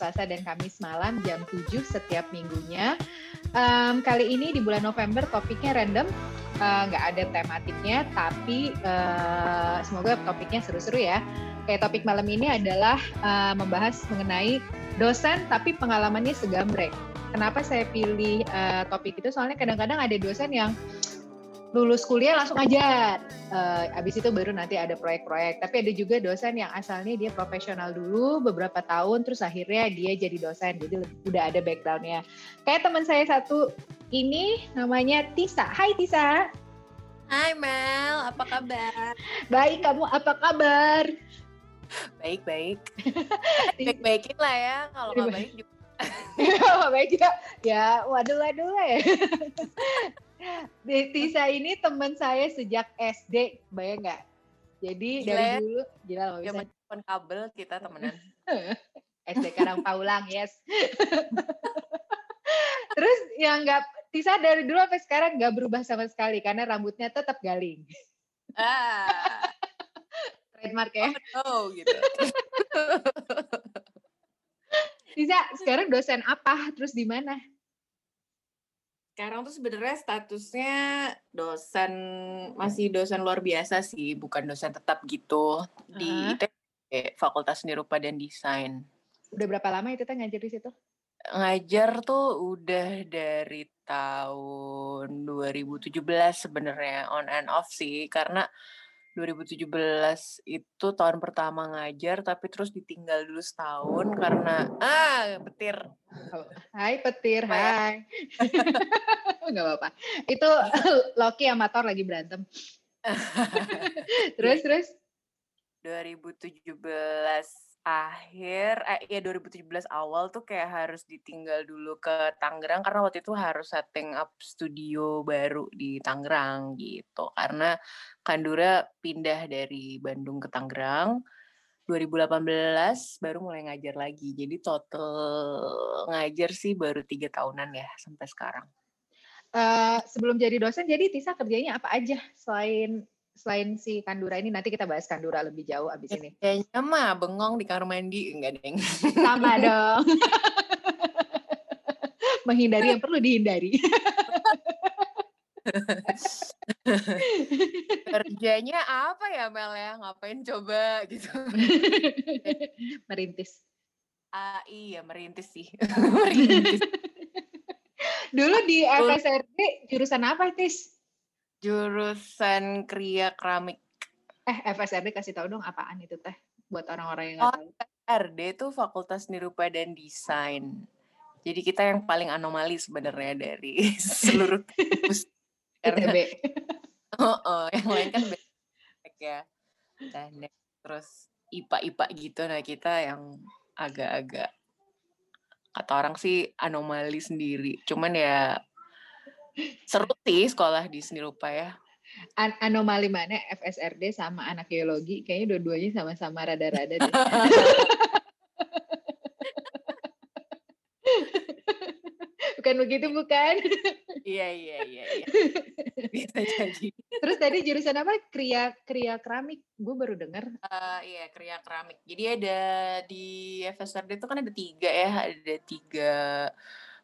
Selasa dan Kamis malam jam 7 setiap minggunya. Um, kali ini di bulan November topiknya random, eh, nggak uh, ada tematiknya, tapi uh, semoga topiknya seru-seru ya. Kayak topik malam ini adalah uh, membahas mengenai dosen tapi pengalamannya segambrek. Kenapa saya pilih uh, topik itu? Soalnya kadang-kadang ada dosen yang lulus kuliah langsung ajar. Uh, abis itu baru nanti ada proyek-proyek. Tapi ada juga dosen yang asalnya dia profesional dulu beberapa tahun, terus akhirnya dia jadi dosen. Jadi udah ada backgroundnya. Kayak teman saya satu ini namanya Tisa. Hai Tisa. Hai Mel, apa kabar? Baik, kamu apa kabar? Baik baik. baik baikin lah ya. Kalau nggak baik juga. baik juga. Ya, waduh waduh lah ya. Tisa ini teman saya sejak SD, bayang nggak? Jadi gila dari ya? dulu, gila loh. Bisa. Zaman kabel kita temenan. SD Karang Paulang, yes. Terus yang nggak, Tisa dari dulu sampai sekarang nggak berubah sama sekali karena rambutnya tetap galing. Ah. Trademark ya. Oh, no, gitu. Tisa, sekarang dosen apa? Terus di mana? Sekarang tuh sebenarnya statusnya dosen masih dosen luar biasa sih, bukan dosen tetap gitu di uh-huh. Fakultas Seni Rupa dan Desain. Udah berapa lama itu teh ngajar di situ? Ngajar tuh udah dari tahun 2017 sebenarnya on and off sih karena 2017 itu tahun pertama ngajar tapi terus ditinggal dulu setahun karena ah petir. Hai petir, hai. Enggak apa-apa. Itu Loki sama Thor lagi berantem. terus terus 2017 akhir eh ya 2017 awal tuh kayak harus ditinggal dulu ke Tangerang karena waktu itu harus setting up studio baru di Tangerang gitu. Karena Kandura pindah dari Bandung ke Tangerang 2018 baru mulai ngajar lagi. Jadi total ngajar sih baru tiga tahunan ya sampai sekarang. Uh, sebelum jadi dosen jadi Tisa kerjanya apa aja selain selain si Kandura ini nanti kita bahas Kandura lebih jauh abis ini. Kayaknya mah bengong di kamar mandi enggak deng. Sama dong. Menghindari yang perlu dihindari. Kerjanya apa ya Mel ya? Ngapain coba gitu? merintis. Ah iya merintis sih. merintis. Dulu di FSRD jurusan apa, Tis? Jurusan Kria Keramik. Eh, FSRD kasih tahu dong apaan itu teh buat orang-orang yang nggak oh, tahu. FSRD itu Fakultas Nirupa dan Desain. Jadi kita yang paling anomali sebenarnya dari seluruh kampus. ITB. oh, oh, yang lain kan ya. Dan terus IPA-IPA gitu. Nah, kita yang agak-agak kata orang sih anomali sendiri. Cuman ya Seru sih sekolah di seni rupa ya. An anomali mana FSRD sama anak geologi kayaknya dua-duanya sama-sama rada-rada deh. bukan begitu bukan? iya iya iya. iya. Bisa jadi. Terus tadi jurusan apa? Kria kria keramik. Gue baru dengar. Uh, iya kria keramik. Jadi ada di FSRD itu kan ada tiga ya, ada tiga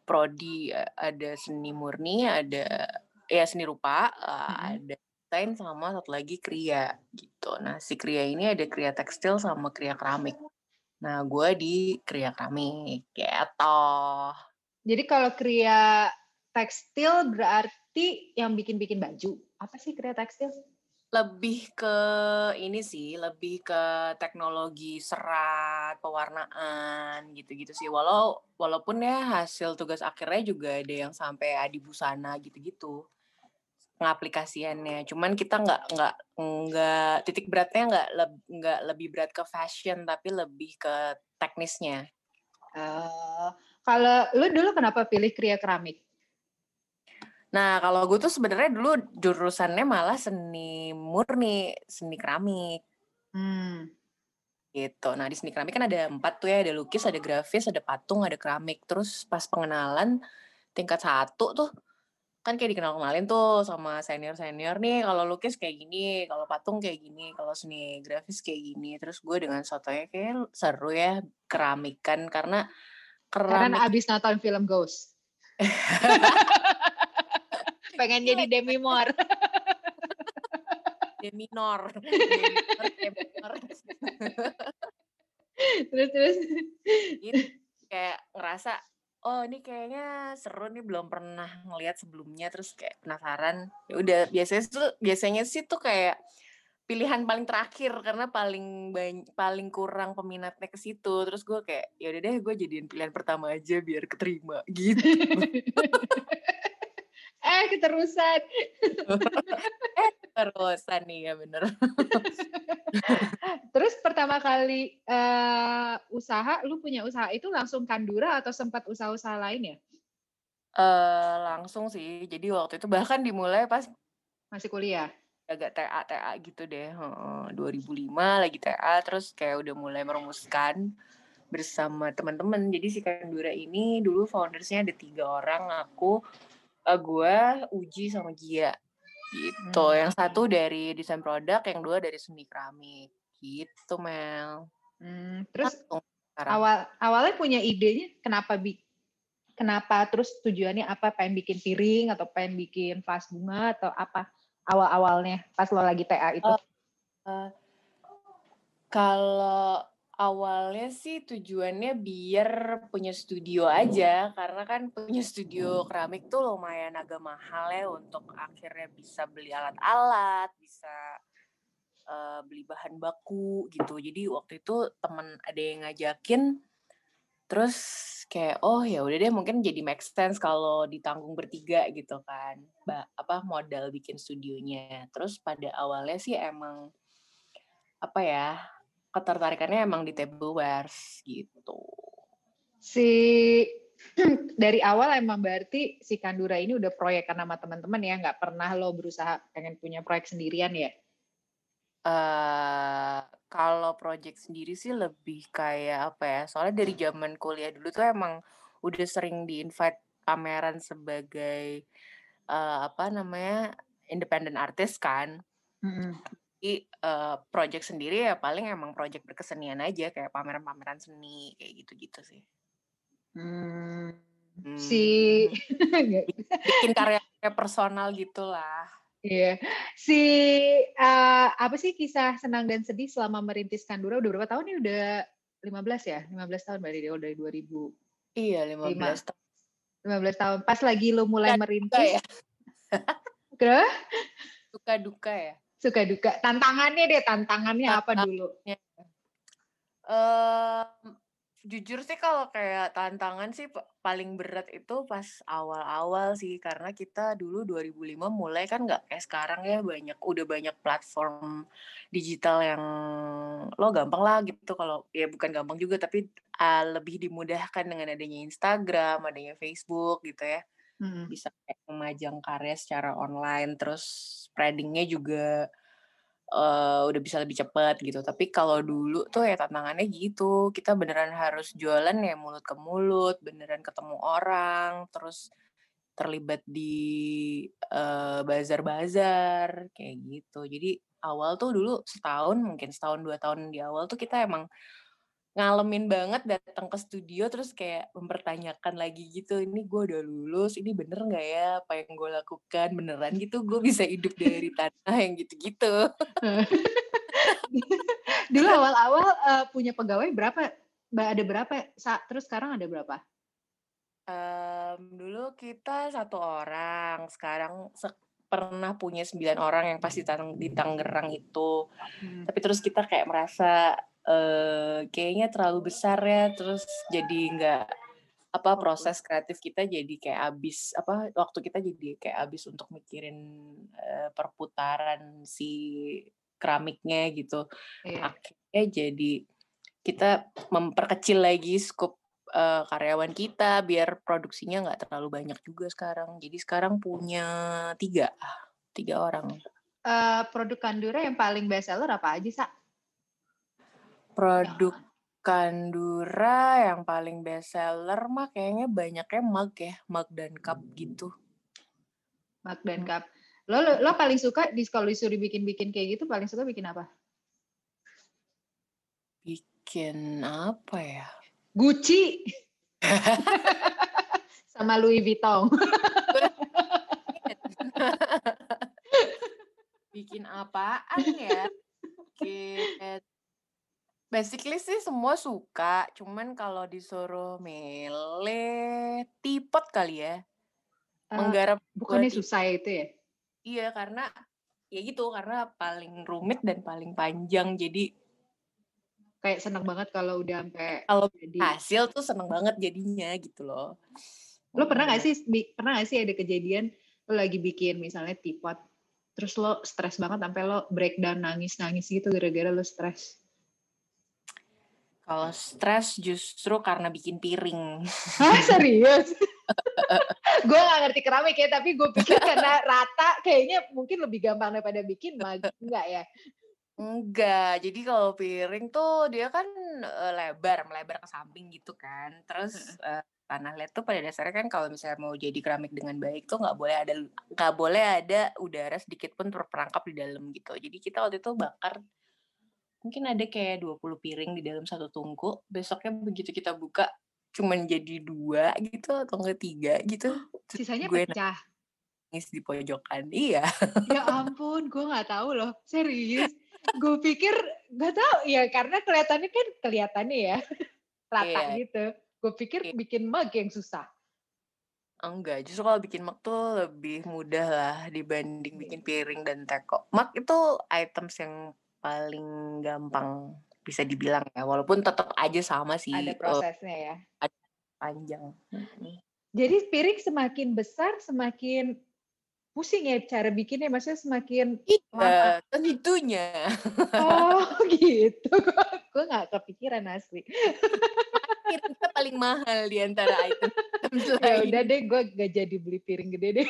prodi ada seni murni, ada ya seni rupa, hmm. ada desain sama satu lagi kria gitu. Nah si kria ini ada kria tekstil sama kria keramik. Nah gue di kria keramik gitu. Jadi kalau kria tekstil berarti yang bikin-bikin baju. Apa sih kria tekstil? Lebih ke ini sih, lebih ke teknologi serat, pewarnaan, gitu-gitu sih. Walau walaupun ya hasil tugas akhirnya juga ada yang sampai adibusana gitu-gitu, pengaplikasiannya. Cuman kita nggak nggak nggak titik beratnya nggak nggak lebih berat ke fashion, tapi lebih ke teknisnya. Oh, kalau lu dulu kenapa pilih Kria Keramik? Nah, kalau gue tuh sebenarnya dulu jurusannya malah seni murni, seni keramik. Hmm. Gitu. Nah, di seni keramik kan ada empat tuh ya, ada lukis, ada grafis, ada patung, ada keramik. Terus pas pengenalan tingkat satu tuh, kan kayak dikenal-kenalin tuh sama senior-senior nih, kalau lukis kayak gini, kalau patung kayak gini, kalau seni grafis kayak gini. Terus gue dengan sotonya kayak seru ya keramik kan, karena Karena keramik abis nonton film Ghost. Pengen jadi Demi Moore. D minor. D minor, D minor. terus terus. Gitu, kayak ngerasa, oh ini kayaknya seru nih belum pernah ngelihat sebelumnya terus kayak penasaran. Ya udah biasanya tuh biasanya sih tuh kayak pilihan paling terakhir karena paling banyak paling kurang peminatnya ke situ. Terus gue kayak ya udah deh gue jadiin pilihan pertama aja biar keterima gitu. eh keterusan. eh keterusan nih ya bener. Terus pertama kali uh, usaha, lu punya usaha itu langsung Kandura atau sempat usaha-usaha lain ya? Uh, langsung sih. Jadi waktu itu bahkan dimulai pas masih kuliah. Agak TA TA gitu deh. Uh, 2005 lagi TA terus kayak udah mulai merumuskan bersama teman-teman. Jadi si Kandura ini dulu foundersnya ada tiga orang, aku, uh, gue, Uji sama Gia gitu. Hmm. Yang satu dari desain produk, yang dua dari seni keramik gitu Mel. Hmm, terus awal awalnya punya idenya kenapa bi kenapa terus tujuannya apa pengen bikin piring atau pengen bikin vas bunga atau apa awal awalnya pas lo lagi TA itu? Uh, uh, kalau awalnya sih tujuannya biar punya studio aja karena kan punya studio keramik tuh lumayan agak mahal ya untuk akhirnya bisa beli alat-alat bisa uh, beli bahan baku gitu. Jadi waktu itu temen ada yang ngajakin terus kayak oh ya udah deh mungkin jadi make sense kalau ditanggung bertiga gitu kan. Ba apa modal bikin studionya. Terus pada awalnya sih emang apa ya ketertarikannya emang di tableware gitu. Si dari awal emang berarti si Kandura ini udah proyek sama teman-teman ya, nggak pernah lo berusaha pengen punya proyek sendirian ya? Uh, kalau proyek sendiri sih lebih kayak apa ya? Soalnya dari zaman kuliah dulu tuh emang udah sering di invite pameran sebagai uh, apa namanya independent artist kan. Mm -hmm. Jadi uh, project sendiri ya paling emang project berkesenian aja kayak pameran-pameran seni kayak gitu-gitu sih. Hmm. Hmm. Si bikin karya personal gitulah. Iya. Yeah. Si uh, apa sih kisah senang dan sedih selama merintis Kandura udah berapa tahun nih? Udah 15 ya? 15 tahun berarti dia udah 2000. Iya, 15 tahun. 15 tahun. Pas lagi lo mulai Suka merintis. Ya? Suka duka ya? Suka duka. Tantangannya deh tantangannya apa dulu? Uh, jujur sih kalau kayak tantangan sih paling berat itu pas awal-awal sih. Karena kita dulu 2005 mulai kan nggak kayak sekarang ya banyak udah banyak platform digital yang lo gampang lah gitu. Kalau ya bukan gampang juga tapi uh, lebih dimudahkan dengan adanya Instagram adanya Facebook gitu ya. Hmm. bisa kayak memajang karya secara online terus spreadingnya juga uh, udah bisa lebih cepat gitu. Tapi kalau dulu tuh ya tantangannya gitu. Kita beneran harus jualan ya mulut ke mulut beneran ketemu orang terus terlibat di uh, bazar-bazar kayak gitu. Jadi awal tuh dulu setahun mungkin setahun dua tahun di awal tuh kita emang ngalamin banget datang ke studio terus kayak mempertanyakan lagi gitu ini gue udah lulus ini bener nggak ya apa yang gue lakukan? Beneran gitu gue bisa hidup dari tanah yang gitu-gitu. Dulu awal-awal uh, punya pegawai berapa? Ada berapa? Saat terus sekarang ada berapa? Um, dulu kita satu orang sekarang se pernah punya sembilan orang yang pasti di Tangerang itu. Hmm. tapi terus kita kayak merasa uh, kayaknya terlalu besar ya terus jadi nggak apa proses kreatif kita jadi kayak abis apa waktu kita jadi kayak abis untuk mikirin uh, perputaran si keramiknya gitu. Yeah. akhirnya jadi kita memperkecil lagi skop uh, karyawan kita biar produksinya nggak terlalu banyak juga sekarang. Jadi sekarang punya tiga tiga orang. Uh, produk Kandura yang paling best seller apa aja sa produk Kandura yang paling best seller mah kayaknya banyaknya mug ya, mug dan cup gitu. Mug dan cup. Lo, lo, lo paling suka di kalau disuruh bikin-bikin kayak gitu paling suka bikin apa? Bikin apa ya? Gucci. Sama Louis Vuitton. bikin apaan ya? Bikin Basically sih semua suka, cuman kalau disuruh milih tipot kali ya. Uh, Menggarap bukannya susah ya itu ya? Iya, karena ya gitu, karena paling rumit dan paling panjang. Jadi kayak seneng banget kalau udah sampai kalau jadi hasil tuh seneng banget jadinya gitu loh. Lo pernah gak sih pernah gak sih ada kejadian lo lagi bikin misalnya tipot terus lo stres banget sampai lo breakdown nangis-nangis gitu gara-gara lo stres? Kalau stres justru karena bikin piring. Hah, serius? gue gak ngerti keramik ya, tapi gue pikir karena rata kayaknya mungkin lebih gampang daripada bikin enggak ya? Enggak, jadi kalau piring tuh dia kan uh, lebar, melebar ke samping gitu kan. Terus uh, tanah led tuh pada dasarnya kan kalau misalnya mau jadi keramik dengan baik tuh nggak boleh ada nggak boleh ada udara sedikit pun terperangkap di dalam gitu. Jadi kita waktu itu bakar mungkin ada kayak 20 piring di dalam satu tungku. Besoknya begitu kita buka cuman jadi dua gitu atau enggak tiga gitu. Sisanya gue pecah. Nangis di pojokan. Iya. Ya ampun, gue nggak tahu loh. Serius. gue pikir nggak tahu ya karena kelihatannya kan kelihatannya ya rata iya. gitu. Gue pikir iya. bikin mug yang susah. Enggak, justru kalau bikin mug tuh lebih mudah lah dibanding bikin piring dan teko. Mug itu items yang paling gampang bisa dibilang ya walaupun tetap aja sama sih ada prosesnya ya. ada panjang. Jadi piring semakin besar semakin pusing ya cara bikinnya maksudnya semakin iya tentunya. Oh gitu. Gue nggak kepikiran asli. Piring paling mahal di antara item, ya udah deh gue gak jadi beli piring gede deh.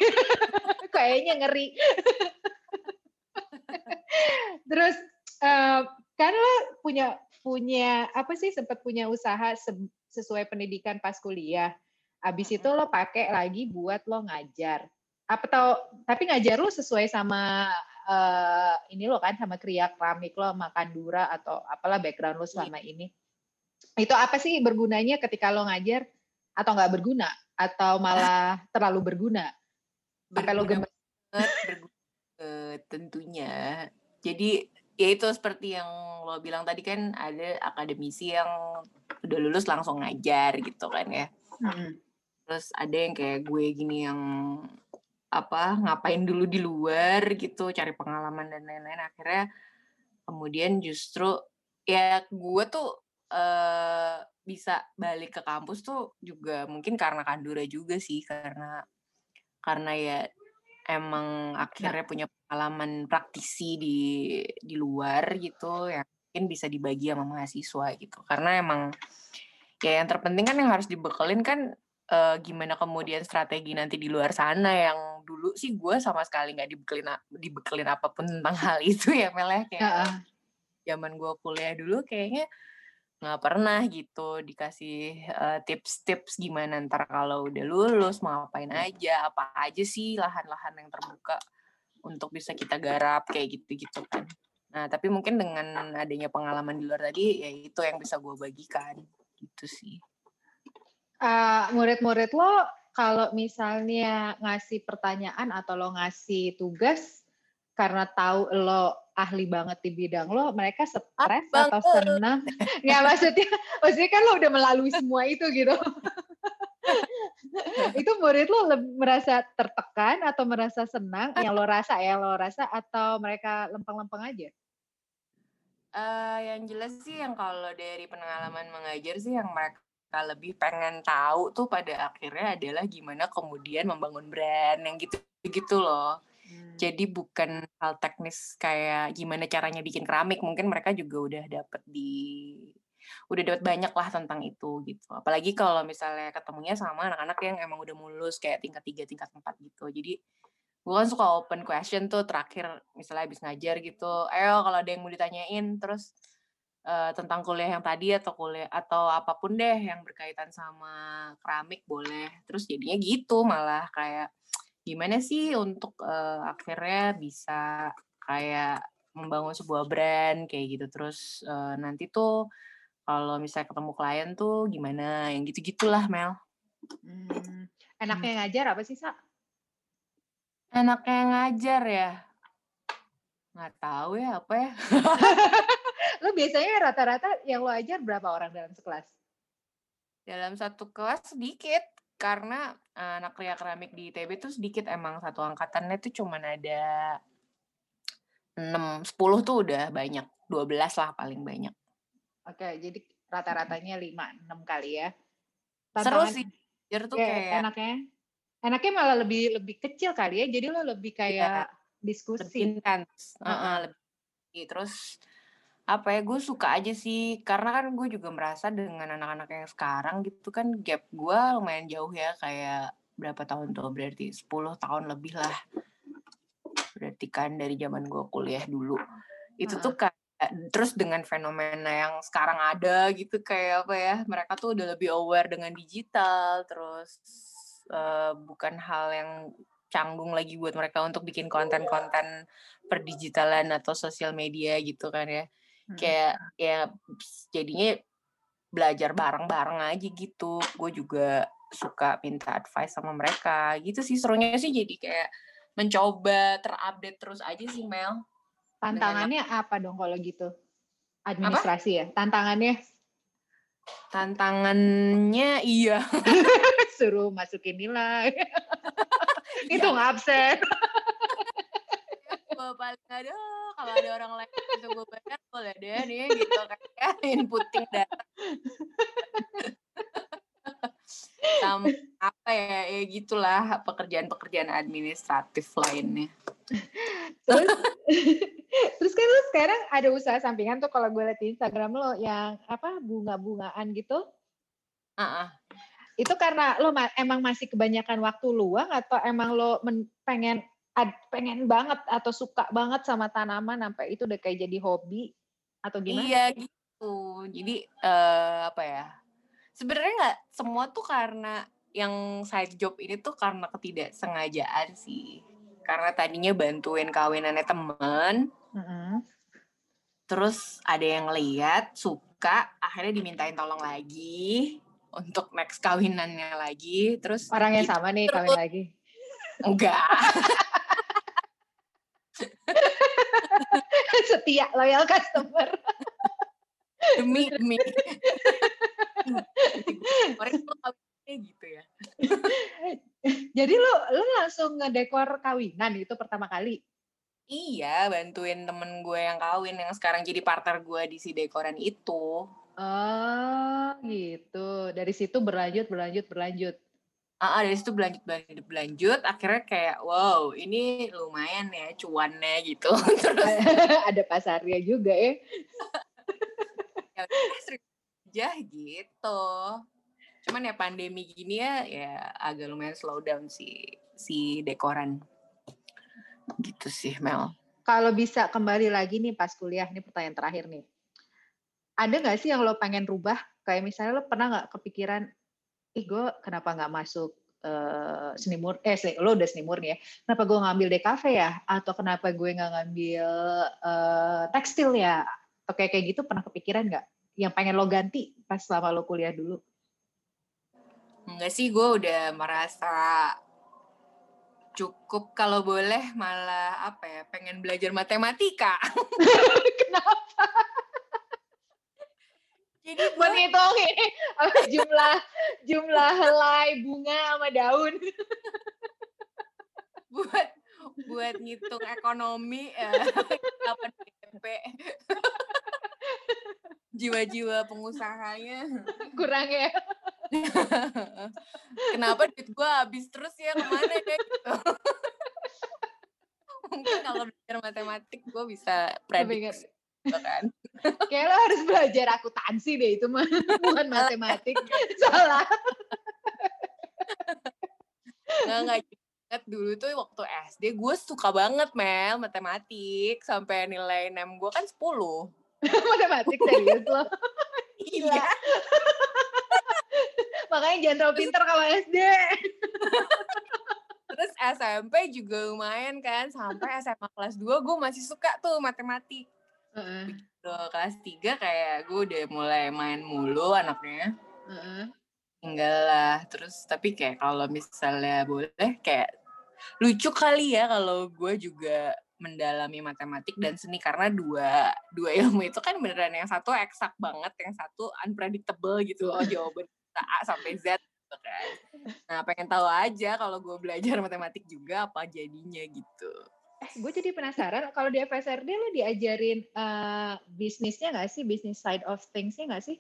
Kayaknya ngeri. Terus uh, kan lo punya punya apa sih sempat punya usaha se sesuai pendidikan pas kuliah. Abis itu lo pakai lagi buat lo ngajar. Apa tau tapi ngajar lo sesuai sama uh, ini lo kan sama kriya keramik lo makan dura atau apalah background lo iya. selama ini. Itu apa sih bergunanya ketika lo ngajar atau nggak berguna atau malah terlalu berguna? Berguna lo banget, berguna uh, tentunya. Jadi ya itu seperti yang lo bilang tadi kan ada akademisi yang udah lulus langsung ngajar gitu kan ya. Hmm. Terus ada yang kayak gue gini yang apa ngapain dulu di luar gitu cari pengalaman dan lain-lain akhirnya kemudian justru ya gue tuh uh, bisa balik ke kampus tuh juga mungkin karena kandura juga sih karena karena ya emang akhirnya punya pengalaman praktisi di di luar gitu yang mungkin bisa dibagi sama mahasiswa gitu karena emang ya yang terpenting kan yang harus dibekelin kan uh, gimana kemudian strategi nanti di luar sana yang dulu sih gue sama sekali nggak dibekelin dibekelin apa pun tentang hal itu ya meleh ya. kayak uh -uh. zaman gue kuliah dulu kayaknya nggak pernah gitu dikasih tips-tips uh, gimana ntar kalau udah lulus mau ngapain aja apa aja sih lahan-lahan yang terbuka untuk bisa kita garap kayak gitu-gitu kan. Nah tapi mungkin dengan adanya pengalaman di luar tadi ya itu yang bisa gue bagikan gitu sih. Uh, murid-murid lo kalau misalnya ngasih pertanyaan atau lo ngasih tugas karena tahu lo ahli banget di bidang lo, mereka stres atau senang? ya maksudnya, maksudnya kan lo udah melalui semua itu gitu. itu murid lo merasa tertekan atau merasa senang yang lo rasa ya lo rasa atau mereka lempeng-lempeng aja? Uh, yang jelas sih yang kalau dari pengalaman mengajar sih yang mereka lebih pengen tahu tuh pada akhirnya adalah gimana kemudian membangun brand yang gitu gitu loh. Hmm. Jadi bukan hal teknis kayak gimana caranya bikin keramik, mungkin mereka juga udah dapet di udah dapat banyak lah tentang itu gitu. Apalagi kalau misalnya ketemunya sama anak-anak yang emang udah mulus kayak tingkat tiga, tingkat empat gitu. Jadi gue kan suka open question tuh terakhir misalnya habis ngajar gitu. Ayo kalau ada yang mau ditanyain terus uh, tentang kuliah yang tadi atau kuliah atau apa pun deh yang berkaitan sama keramik boleh. Terus jadinya gitu malah kayak gimana sih untuk uh, akhirnya bisa kayak membangun sebuah brand kayak gitu? Terus uh, nanti tuh kalau misalnya ketemu klien tuh gimana? Yang gitu gitulah Mel. Hmm. enaknya hmm. ngajar apa sih sa? Enaknya ngajar ya? Nggak tahu ya apa ya? Lo biasanya rata-rata yang lo ajar berapa orang dalam sekelas? Dalam satu kelas sedikit karena uh, anak kria keramik di ITB tuh sedikit emang satu angkatannya tuh cuman ada 6 10 tuh udah banyak 12 lah paling banyak Oke, jadi rata-ratanya lima enam kali ya. Tantangan, Seru sih. Jadi tuh kayak, kayak enaknya enaknya malah lebih lebih kecil kali ya. Jadi lo lebih iya, kayak ya, diskusi. Lebih intens. Uh -uh, lebih terus apa ya gue suka aja sih. Karena kan gue juga merasa dengan anak-anak yang sekarang gitu kan gap gue lumayan jauh ya kayak berapa tahun tuh berarti 10 tahun lebih lah. Berarti kan dari zaman gue kuliah dulu. Itu tuh kan terus dengan fenomena yang sekarang ada gitu kayak apa ya mereka tuh udah lebih aware dengan digital terus uh, bukan hal yang canggung lagi buat mereka untuk bikin konten-konten perdigitalan atau sosial media gitu kan ya hmm. kayak ya jadinya belajar bareng-bareng aja gitu gue juga suka minta advice sama mereka gitu sih serunya sih jadi kayak mencoba terupdate terus aja sih Mel Tantangannya apa dong kalau gitu? Administrasi apa? ya? Tantangannya? Tantangannya iya. Suruh masukin nilai. Itu iya. absen. paling ada kalau ada orang lain itu gue bayar boleh deh nih gitu kayak inputting data. Sama apa ya ya gitulah pekerjaan-pekerjaan administratif lainnya. Terus terus kan lu sekarang ada usaha sampingan tuh kalau gue liat di Instagram lo yang apa bunga-bungaan gitu? Uh -uh. itu karena lo ma emang masih kebanyakan waktu luang atau emang lo pengen pengen banget atau suka banget sama tanaman sampai itu udah kayak jadi hobi atau gimana? Iya gitu. Jadi uh, apa ya? sebenarnya nggak semua tuh karena yang side job ini tuh karena ketidaksengajaan sih karena tadinya bantuin kawinannya temen mm-hmm. terus ada yang lihat suka akhirnya dimintain tolong lagi untuk next kawinannya lagi terus orang yang gitu, sama nih kawin lagi enggak setia loyal customer demi demi gitu ya. Jadi lu lu langsung ngedekor kawinan itu pertama kali? Iya, bantuin temen gue yang kawin yang sekarang jadi partner gue di si dekoran itu. Oh, gitu. Dari situ berlanjut, berlanjut, berlanjut. Ah, uh, dari situ berlanjut, berlanjut, berlanjut. Akhirnya kayak, wow, ini lumayan ya cuannya gitu. Terus ada pasarnya juga ya. ya gitu cuman ya pandemi gini ya ya agak lumayan slow down si si dekoran gitu sih Mel kalau bisa kembali lagi nih pas kuliah nih pertanyaan terakhir nih ada nggak sih yang lo pengen rubah kayak misalnya lo pernah nggak kepikiran ih gue kenapa nggak masuk uh, seni murni eh lo udah seni murni ya kenapa gue ngambil DKV ya atau kenapa gue nggak ngambil uh, tekstil ya atau kayak kayak gitu pernah kepikiran nggak yang pengen lo ganti pas selama lo kuliah dulu? Enggak sih, gue udah merasa cukup kalau boleh malah apa ya pengen belajar matematika. Kenapa? Jadi gue ngitung ini jumlah jumlah helai bunga sama daun. buat buat ngitung ekonomi ya, apa DP. Jiwa-jiwa pengusahanya kurang ya. Kenapa duit gue habis terus ya ke mana ya gitu. Mungkin kalau belajar matematik gue bisa prediksi gitu kan. Kayak lo harus belajar akuntansi deh itu mah. Bukan matematik. Salah. Nggak, nggak. Inget dulu tuh waktu SD gue suka banget Mel matematik. Sampai nilai nem gue kan 10 matematik serius lo? Iya. Makanya jangan terlalu pinter kalau SD terus SMP juga lumayan kan. Sampai SMA kelas 2 gue masih suka tuh matematik. Uh -uh. Kelas 3 kayak gue udah mulai main mulu anaknya. Uh -uh enggak lah terus tapi kayak kalau misalnya boleh kayak lucu kali ya kalau gue juga mendalami matematik dan seni karena dua dua ilmu itu kan beneran yang satu eksak banget yang satu unpredictable gitu loh jawaban A sampai Z gitu kan. Nah pengen tahu aja kalau gue belajar matematik juga apa jadinya gitu eh gue jadi penasaran kalau di FSRD lo diajarin uh, bisnisnya nggak sih bisnis side of thingsnya nggak sih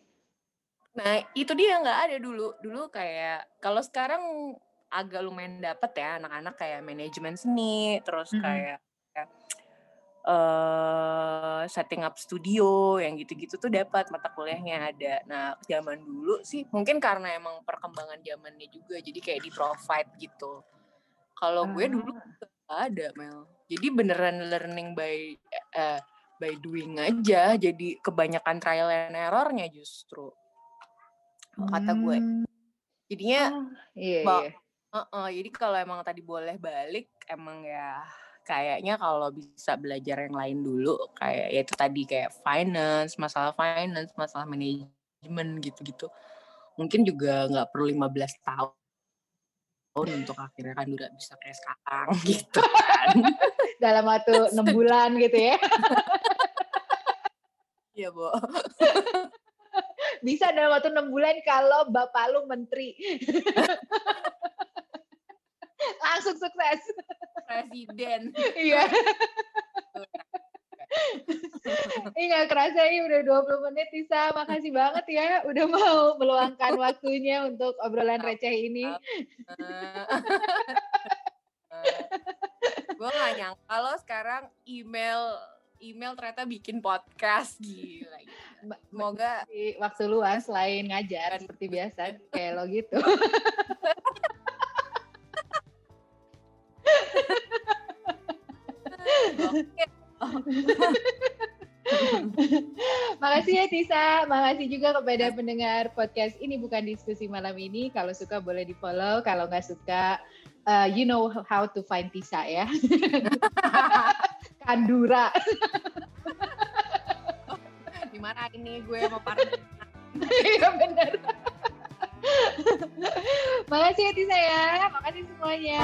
Nah, itu dia nggak ada dulu. Dulu kayak kalau sekarang agak lumayan dapet ya anak-anak kayak manajemen seni, terus kayak uh, setting up studio yang gitu-gitu tuh dapat mata kuliahnya ada. Nah, zaman dulu sih mungkin karena emang perkembangan zamannya juga jadi kayak di provide gitu. Kalau gue dulu gak ada, Mel. Jadi beneran learning by uh, by doing aja. Jadi kebanyakan trial and errornya justru kata gue. Hmm. Jadinya, oh, iya, iya. Uh -uh, jadi kalau emang tadi boleh balik, emang ya kayaknya kalau bisa belajar yang lain dulu, kayak ya itu tadi kayak finance, masalah finance, masalah manajemen gitu-gitu. Mungkin juga nggak perlu 15 tahun untuk akhirnya kan udah bisa kayak sekarang gitu kan. Dalam waktu enam bulan gitu ya. Iya, Bo bisa dalam waktu enam bulan kalau bapak lu menteri. Langsung sukses. Presiden. Iya. Iya kerasa ini udah 20 menit Tisa. Makasih banget ya udah mau meluangkan waktunya untuk obrolan receh ini. gue gak nyangka kalau sekarang email email ternyata bikin podcast gila. Semoga di waktu luang selain ngajar seperti biasa kayak lo gitu. Makasih ya Tisa, makasih juga kepada pendengar podcast ini bukan diskusi malam ini. Kalau suka boleh di follow, kalau nggak suka, uh, you know how to find Tisa ya. Kandura. Di mana ini gue mau partner? Iya benar. Makasih ya Tisa ya. Makasih semuanya.